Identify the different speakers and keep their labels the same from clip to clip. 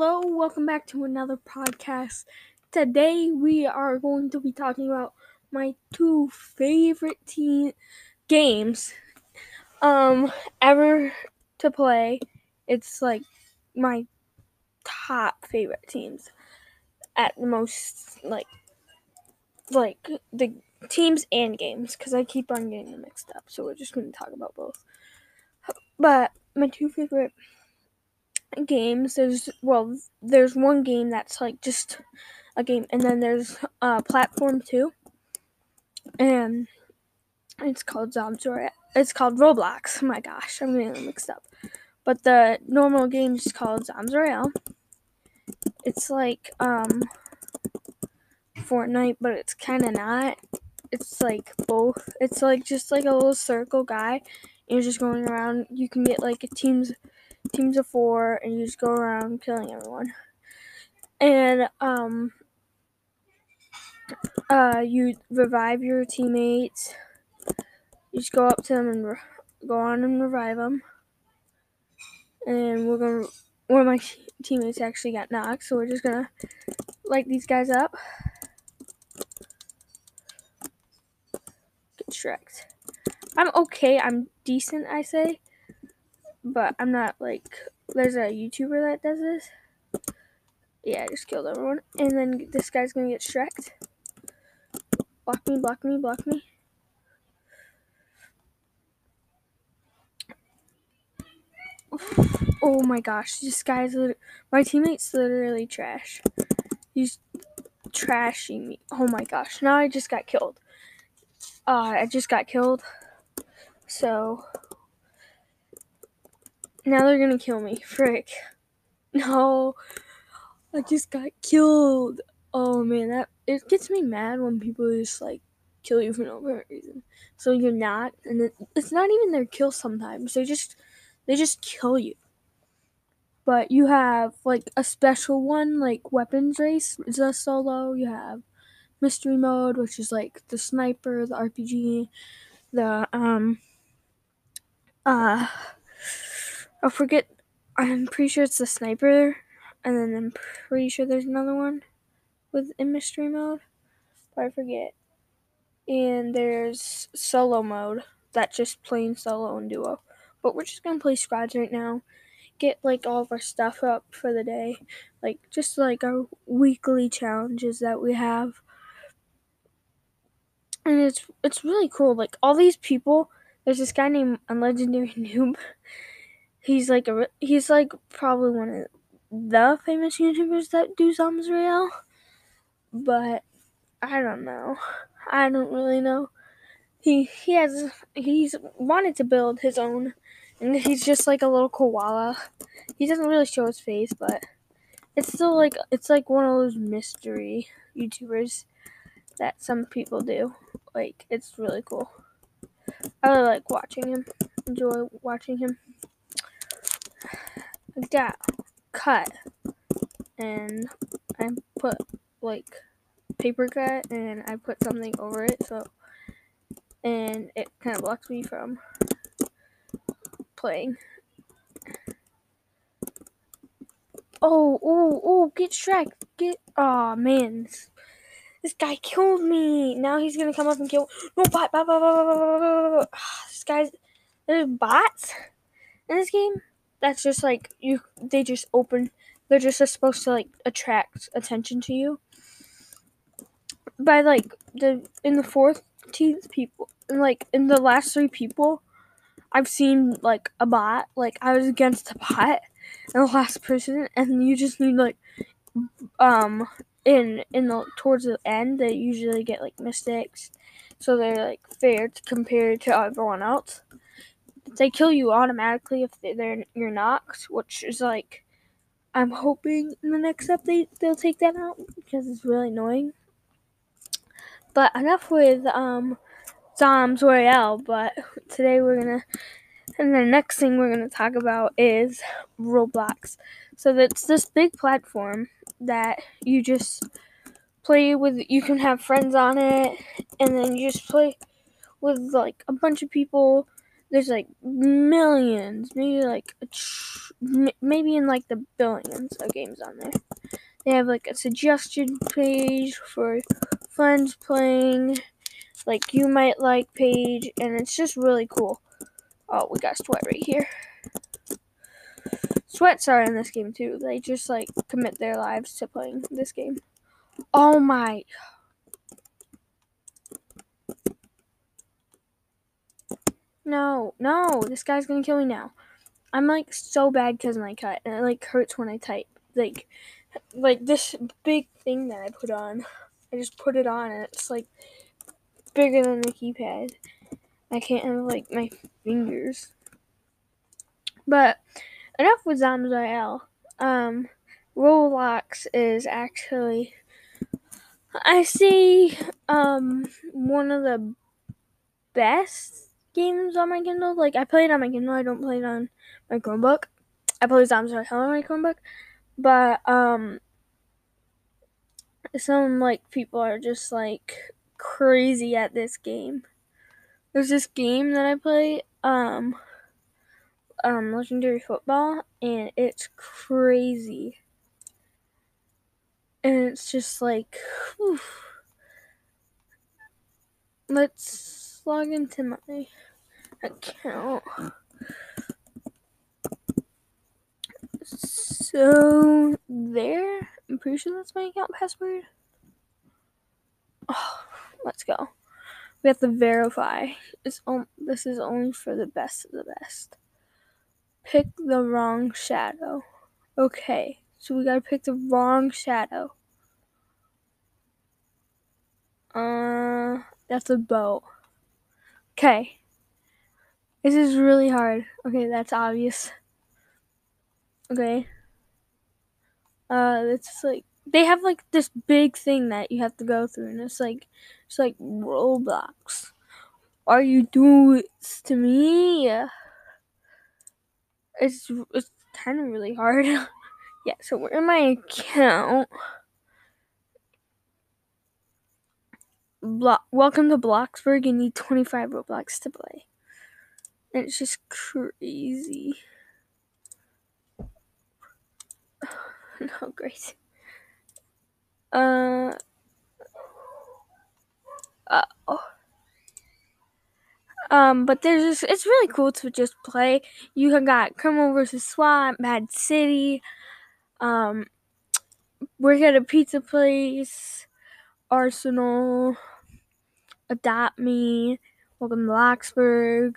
Speaker 1: Hello, welcome back to another podcast. Today we are going to be talking about my two favorite team games um ever to play. It's like my top favorite teams at the most like like the teams and games because I keep on getting them mixed up. So we're just going to talk about both. But my two favorite games. There's well, there's one game that's like just a game, and then there's uh, platform two, and it's called Zombies It's called Roblox. My gosh, I'm getting mixed up. But the normal game is called Royale. It's like um Fortnite, but it's kind of not. It's like both. It's like just like a little circle guy. You're just going around. You can get like a teams teams of four, and you just go around killing everyone. And um, uh, you revive your teammates. You just go up to them and re- go on and revive them. And we're gonna. One of my teammates actually got knocked, so we're just gonna light these guys up. Get shreked. I'm okay. I'm decent, I say but I'm not like there's a YouTuber that does this. Yeah, I just killed everyone. And then this guy's gonna get shreked. Block me, block me, block me. Oh my gosh, this guy's my teammate's literally trash. He's trashing me. Oh my gosh, now I just got killed. Uh, I just got killed. So now they're gonna kill me. Frick. No. I just got killed. Oh man, that it gets me mad when people just like kill you for no apparent reason. So you're not, and it, it's not even their kill. Sometimes they just they just kill you. But you have like a special one, like weapons race. It's a solo. You have mystery mode, which is like the sniper, the RPG, the um uh I forget. I'm pretty sure it's the sniper, and then I'm pretty sure there's another one with in mystery mode, but I forget. And there's solo mode that's just plain solo and duo. But we're just gonna play squads right now. Get like all of our stuff up for the day, like just like our weekly challenges that we have. And it's it's really cool. Like all these people. There's this guy named Unlegendary Noob he's like a he's like probably one of the famous YouTubers that do Royale. But I don't know. I don't really know. He he has he's wanted to build his own and he's just like a little koala. He doesn't really show his face, but it's still like it's like one of those mystery YouTubers that some people do. Like it's really cool. I really like watching him. Enjoy watching him got cut and I put like paper cut and I put something over it so and it kind of blocks me from playing. Oh, oh, oh, get Shrek. Get oh man. This, guy killed me. Now he's gonna come up and kill No bot, bot, bot, bot, bot, bot. This guy's there's bots in this game that's just like you they just open they're just supposed to like attract attention to you. By like the in the 14th people like in the last three people i've seen like a bot like i was against a bot and the last person and you just need like um in in the towards the end they usually get like mistakes. So they're like fair to compare to everyone else they kill you automatically if they're you're knocked, which is like I'm hoping in the next update they'll take that out because it's really annoying. But enough with um Zombies Royale, but today we're gonna and the next thing we're gonna talk about is Roblox. So that's this big platform that you just play with you can have friends on it and then you just play with like a bunch of people there's like millions, maybe like maybe in like the billions of games on there. They have like a suggestion page for friends playing, like you might like page, and it's just really cool. Oh, we got sweat right here. Sweats are in this game too. They just like commit their lives to playing this game. Oh my. No, no, this guy's gonna kill me now. I'm like so bad because of my cut, and it like hurts when I type. Like, like this big thing that I put on, I just put it on, and it's like bigger than the keypad. I can't have like my fingers. But enough with Zombies Um, Roblox is actually, I see, um, one of the best games on my Kindle. Like I play it on my Kindle. I don't play it on my Chromebook. I play Zombs Royale on my Chromebook, but um, some like people are just like crazy at this game. There's this game that I play, um, um, Legendary Football, and it's crazy. And it's just like, whew. let's log into my account. So there, I'm pretty sure that's my account password. Oh, let's go. We have to verify. It's on, this is only for the best of the best. Pick the wrong shadow. Okay, so we gotta pick the wrong shadow. Uh, that's a boat. Okay. This is really hard. Okay, that's obvious. Okay. Uh, it's like they have like this big thing that you have to go through, and it's like it's like Roblox. Are you doing this to me? It's it's kind of really hard. yeah. So we're in my account. Blo- Welcome to Bloxburg. You need 25 Roblox to play. And it's just crazy. no, great. Uh. Uh oh. Um, but there's just, it's really cool to just play. You have got Criminal versus SWAT, Mad City, um, Work at a Pizza Place, Arsenal, Adopt Me, Welcome to Bloxburg.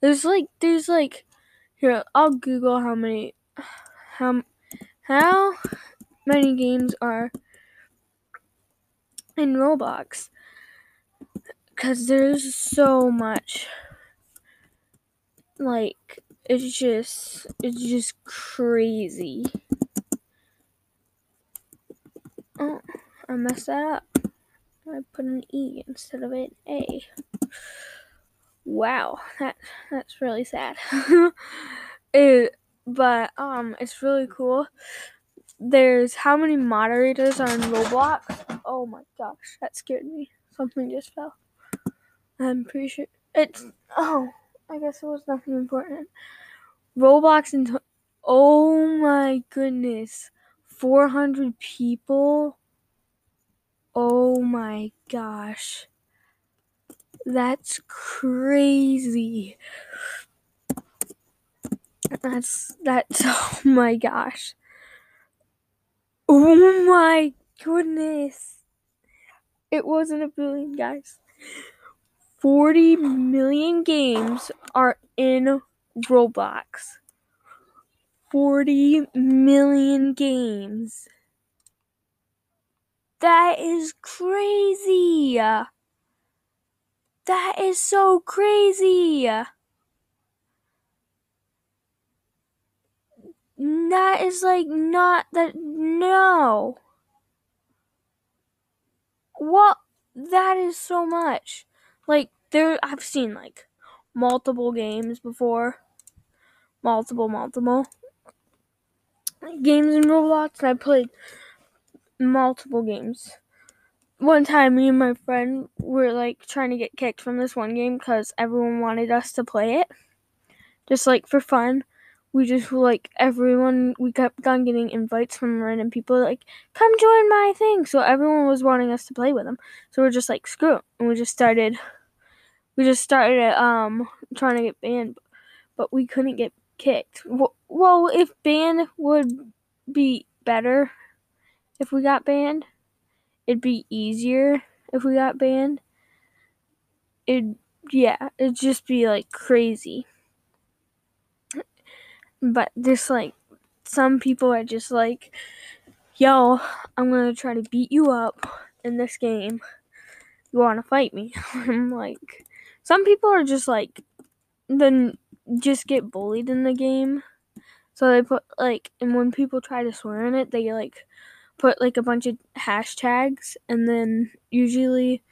Speaker 1: There's like, there's like, here, I'll Google how many, how, how many games are in Roblox. Because there's so much. Like, it's just, it's just crazy. Oh, I messed that up. I put an E instead of an A. Wow, that that's really sad. it, but um, it's really cool. There's how many moderators are in Roblox? Oh my gosh, that scared me. Something just fell. I'm pretty sure it's. Oh, I guess it was nothing important. Roblox and. Oh my goodness. 400 people? Oh my gosh. That's crazy. That's that's oh my gosh. Oh my goodness. It wasn't a billion, guys. 40 million games are in Roblox. 40 million games. That is crazy. That is so crazy. That is like not that. No. What? That is so much. Like, there, I've seen like multiple games before. Multiple, multiple games in Roblox, and I played multiple games. One time me and my friend were like trying to get kicked from this one game because everyone wanted us to play it. Just like for fun. We just like everyone we kept on getting invites from random people like come join my thing. So everyone was wanting us to play with them. So we're just like screw it. And we just started we just started um trying to get banned but we couldn't get kicked. Well if banned would be better if we got banned it'd be easier if we got banned it yeah it'd just be like crazy but just like some people are just like, yo, I'm gonna try to beat you up in this game. You wanna fight me? I'm like, some people are just like, then just get bullied in the game. So they put like, and when people try to swear in it, they like put like a bunch of hashtags, and then usually,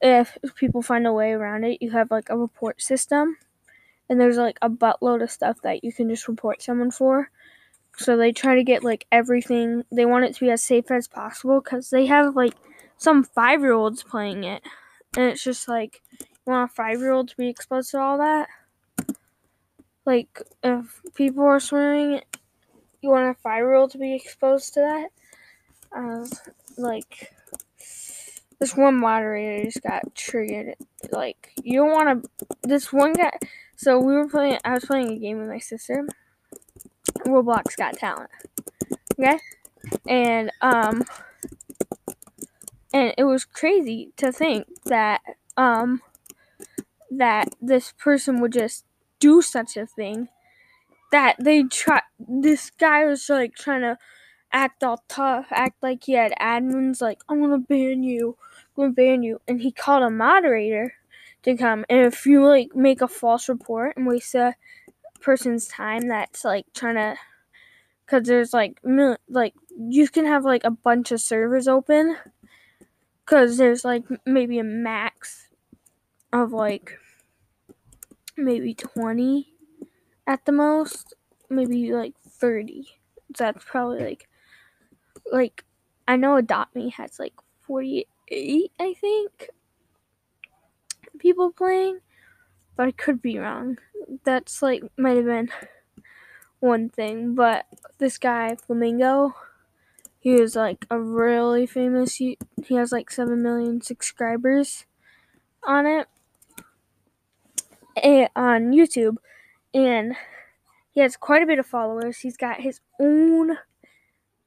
Speaker 1: if people find a way around it, you have like a report system and there's like a buttload of stuff that you can just report someone for. So they try to get like everything. They want it to be as safe as possible because they have like some five year olds playing it, and it's just like you want a five year old to be exposed to all that. Like if people are swearing, you want a five year old to be exposed to that. Uh, like this one moderator just got triggered. Like you don't want to. This one guy. So we were playing. I was playing a game with my sister. Roblox Got Talent. Okay, and um, and it was crazy to think that um, that this person would just do such a thing. That they try. This guy was like trying to act all tough, act like he had admins. Like I'm gonna ban you, I'm gonna ban you, and he called a moderator to come. And if you like make a false report and waste a person's time, that's like trying to, because there's like like you can have like a bunch of servers open, because there's like maybe a max of like maybe 20 at the most, maybe like 30. So that's probably like like I know Adopt Me has like 48, I think people playing, but I could be wrong. That's like might have been one thing, but this guy Flamingo, he was like a really famous. He, he has like seven million subscribers on it and, on YouTube, and he has quite a bit of followers. He's got his own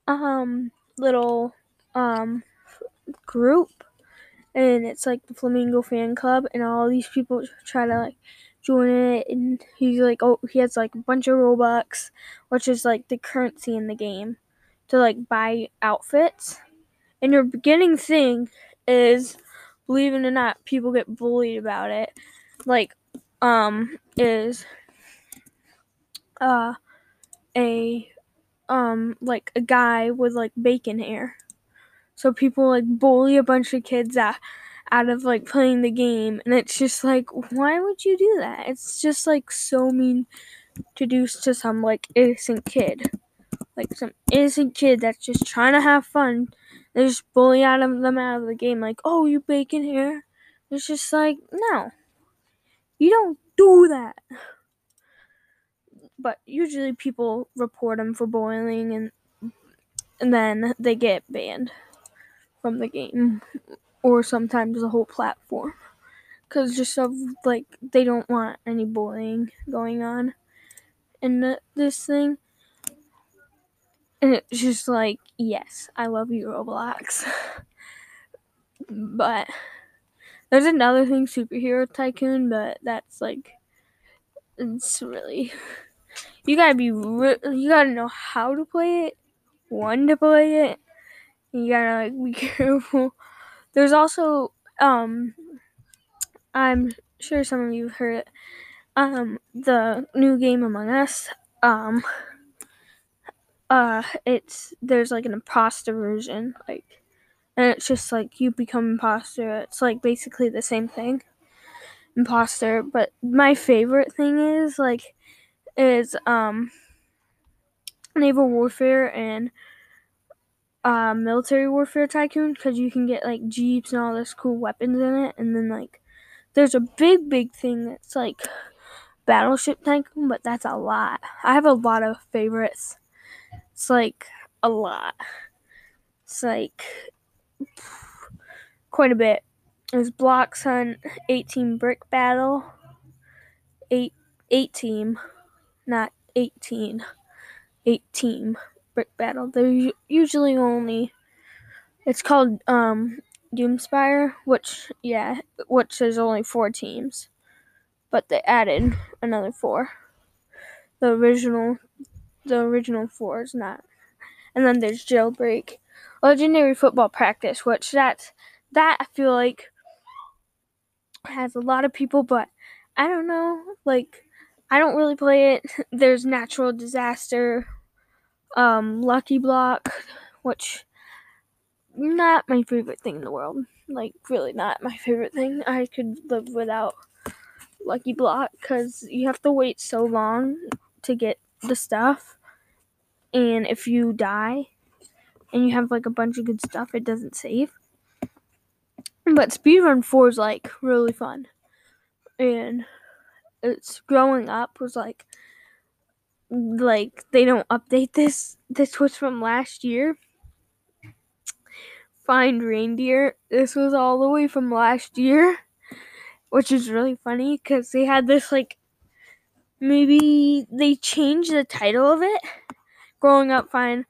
Speaker 1: um little um group. And it's like the Flamingo fan club, and all these people try to like join it, and he's like, oh, he has like a bunch of Robux, which is like the currency in the game, to like buy outfits, and your beginning thing is, believe it or not, people get bullied about it, like, um, is, uh, a, um, like a guy with like bacon hair so people like bully a bunch of kids out, out of like playing the game. And it's just like, why would you do that? It's just like so mean to do to some like innocent kid. Like some innocent kid that's just trying to have fun. They just bully out of them out of the game, like, oh, you bacon hair." It's just like, no. You don't do that. But usually people report them for bullying and and then they get banned from the game or sometimes the whole platform. Because just of like they don't want any bullying going on in the, this thing. And it's just like yes i love you roblox. But there's another thing superhero tycoon but that's like it's really you gotta be re- you gotta know how to play it when to play it you gotta like be careful. There's also um I'm sure some of you heard. Um the new game Among Us. Um uh it's there's like an imposter version, like and it's just like you become imposter. It's like basically the same thing. Imposter, but my favorite thing is like is um naval warfare and uh, military warfare tycoon because you can get like jeeps and all this cool weapons in it, and then like there's a big big thing that's like battleship tycoon, but that's a lot. I have a lot of favorites. It's like a lot. It's like quite a bit. There's Blox Hunt 18 Brick Battle. Eight eight team, not 18. Eight team brick battle. They're usually only. It's called um, Doomspire, which yeah, which is only four teams, but they added another four. The original, the original four is not. And then there's Jailbreak, Legendary Football Practice, which that's that I feel like has a lot of people, but I don't know, like I don't really play it. There's Natural Disaster, um, Lucky Block, which not my favorite thing in the world. Like really not my favorite thing. I could live without Lucky Block because you have to wait so long to get the stuff, and if you die and you have like a bunch of good stuff, it doesn't save. But Speedrun 4 is like really fun. And it's growing up was like like they don't update this. This was from last year. Find reindeer. This was all the way from last year, which is really funny because they had this like maybe they changed the title of it. Growing up, find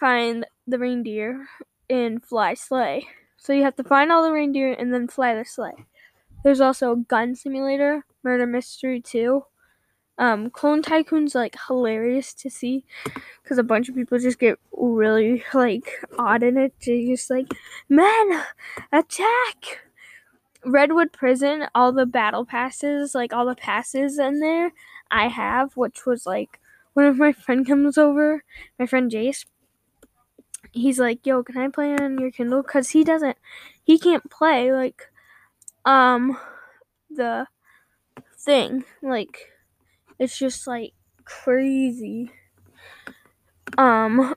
Speaker 1: find the reindeer and fly sleigh. So you have to find all the reindeer and then fly the sleigh. There's also Gun Simulator, Murder Mystery 2. Um, Clone Tycoon's like hilarious to see because a bunch of people just get really like odd in it. They just like, men, attack! Redwood Prison, all the battle passes, like all the passes in there, I have, which was like when my friend comes over, my friend Jace, he's like, "Yo, can I play on your Kindle?" Cause he doesn't, he can't play like, um, the thing like, it's just like crazy. Um,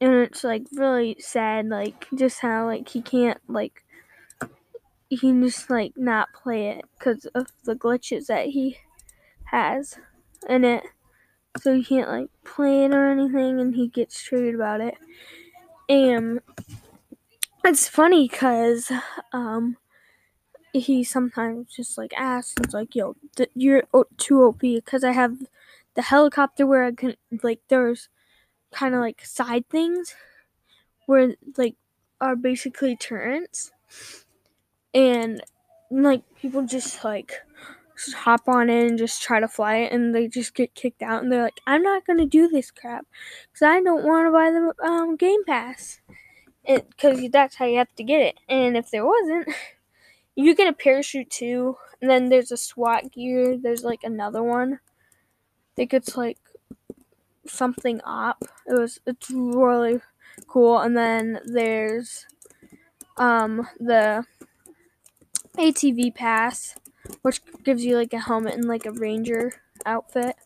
Speaker 1: and it's like really sad, like just how like he can't like he can just like not play it because of the glitches that he has in it. So he can't like play it or anything, and he gets triggered about it. And it's funny because um, he sometimes just like asks, it's like, "Yo, th- you're too OP," because I have the helicopter where I can like there's kind of like side things where like are basically turrets, and like people just like just hop on it and just try to fly it, and they just get kicked out, and they're like, "I'm not gonna do this crap because I don't want to buy the um, Game Pass." Because that's how you have to get it, and if there wasn't, you get a parachute too, and then there's a SWAT gear. There's like another one. I think it's like something up. It was it's really cool, and then there's um the ATV pass which gives you like a helmet and like a ranger outfit.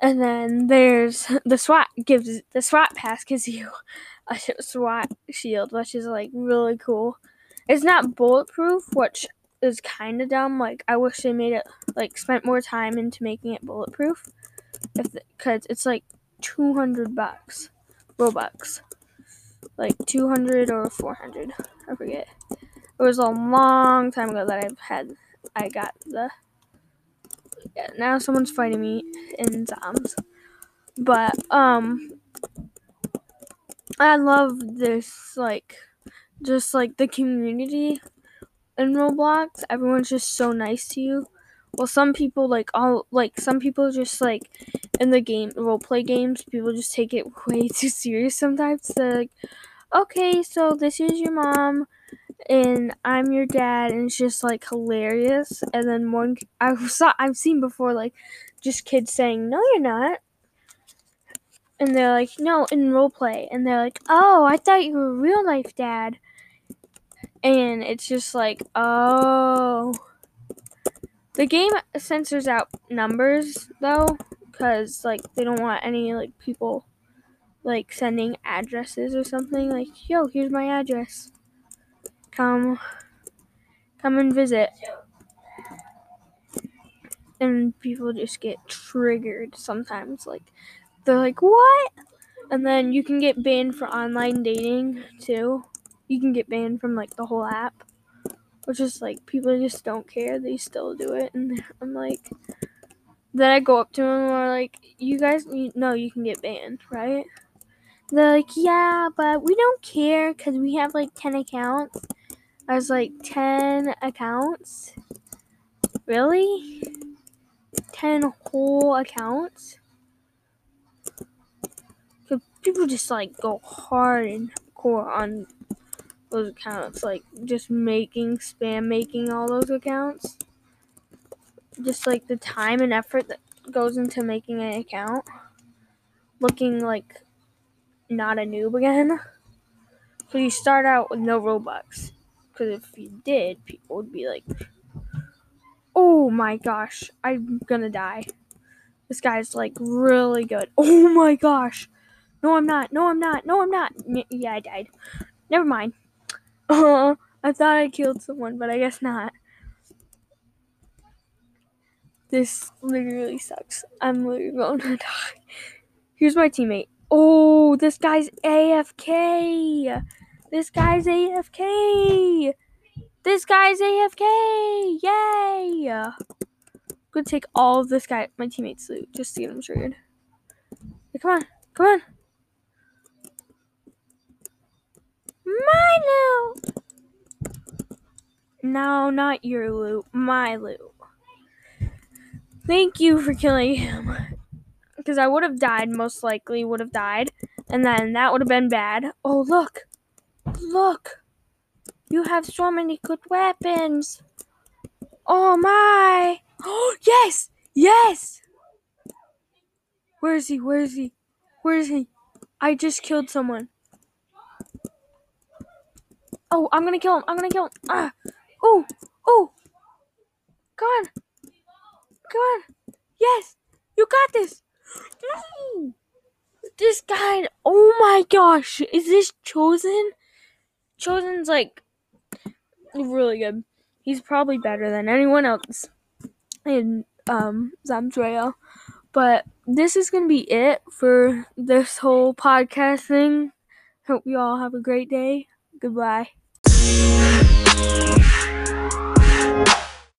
Speaker 1: And then there's the SWAT gives the SWAT pass gives you a SWAT shield, which is like really cool. It's not bulletproof, which is kind of dumb. Like I wish they made it like spent more time into making it bulletproof, if because it's like two hundred bucks, robux, like two hundred or four hundred, I forget. It was a long time ago that I've had I got the yeah, now someone's fighting me in Zombs. But um I love this like just like the community in Roblox. Everyone's just so nice to you. Well, some people like all like some people just like in the game role play games, people just take it way too serious sometimes. They're like, "Okay, so this is your mom and I'm your dad, and it's just like hilarious. And then one I saw I've seen before like just kids saying, "No, you're not," and they're like, "No," in role play, and they're like, "Oh, I thought you were real life dad," and it's just like, oh. The game censors out numbers though, because like they don't want any like people like sending addresses or something like, "Yo, here's my address. Come come and visit." And people just get triggered sometimes like they're like, "What?" And then you can get banned for online dating too. You can get banned from like the whole app. Which is like people just don't care. They still do it and I'm like then I go up to them and I'm like, "You guys know you can get banned, right?" They're like, "Yeah, but we don't care cuz we have like 10 accounts." I was like, 10 accounts? Really? 10 whole accounts? So people just like go hard and core on those accounts, like just making spam, making all those accounts. Just like the time and effort that goes into making an account, looking like not a noob again. So you start out with no Robux, because if you did, people would be like, "Oh my gosh, I'm gonna die." This guy's like really good. Oh my gosh. No, I'm not. No, I'm not. No, I'm not. Yeah, I died. Never mind. Uh, I thought I killed someone, but I guess not. This literally sucks. I'm literally going to die. Here's my teammate. Oh, this guy's AFK. This guy's AFK. This guy's AFK. Yay. I'm gonna take all of this guy, my teammate's loot, just to get him triggered. Come on. Come on. My loot. No, not your loot. My loot. Thank you for killing him. Because I would have died, most likely would have died. And then that would have been bad. Oh, look. Look. You have so many good weapons. Oh, my. Oh, yes. Yes. Where is he? Where is he? Where is he? I just killed someone. Oh, I'm gonna kill him. I'm gonna kill him. Ah. Oh. Oh. Come on. Come on. Yes. You got this. This guy. Oh my gosh. Is this Chosen? Chosen's like really good. He's probably better than anyone else in um Zamdrea. But this is gonna be it for this whole podcast thing. Hope you all have a great day. Goodbye.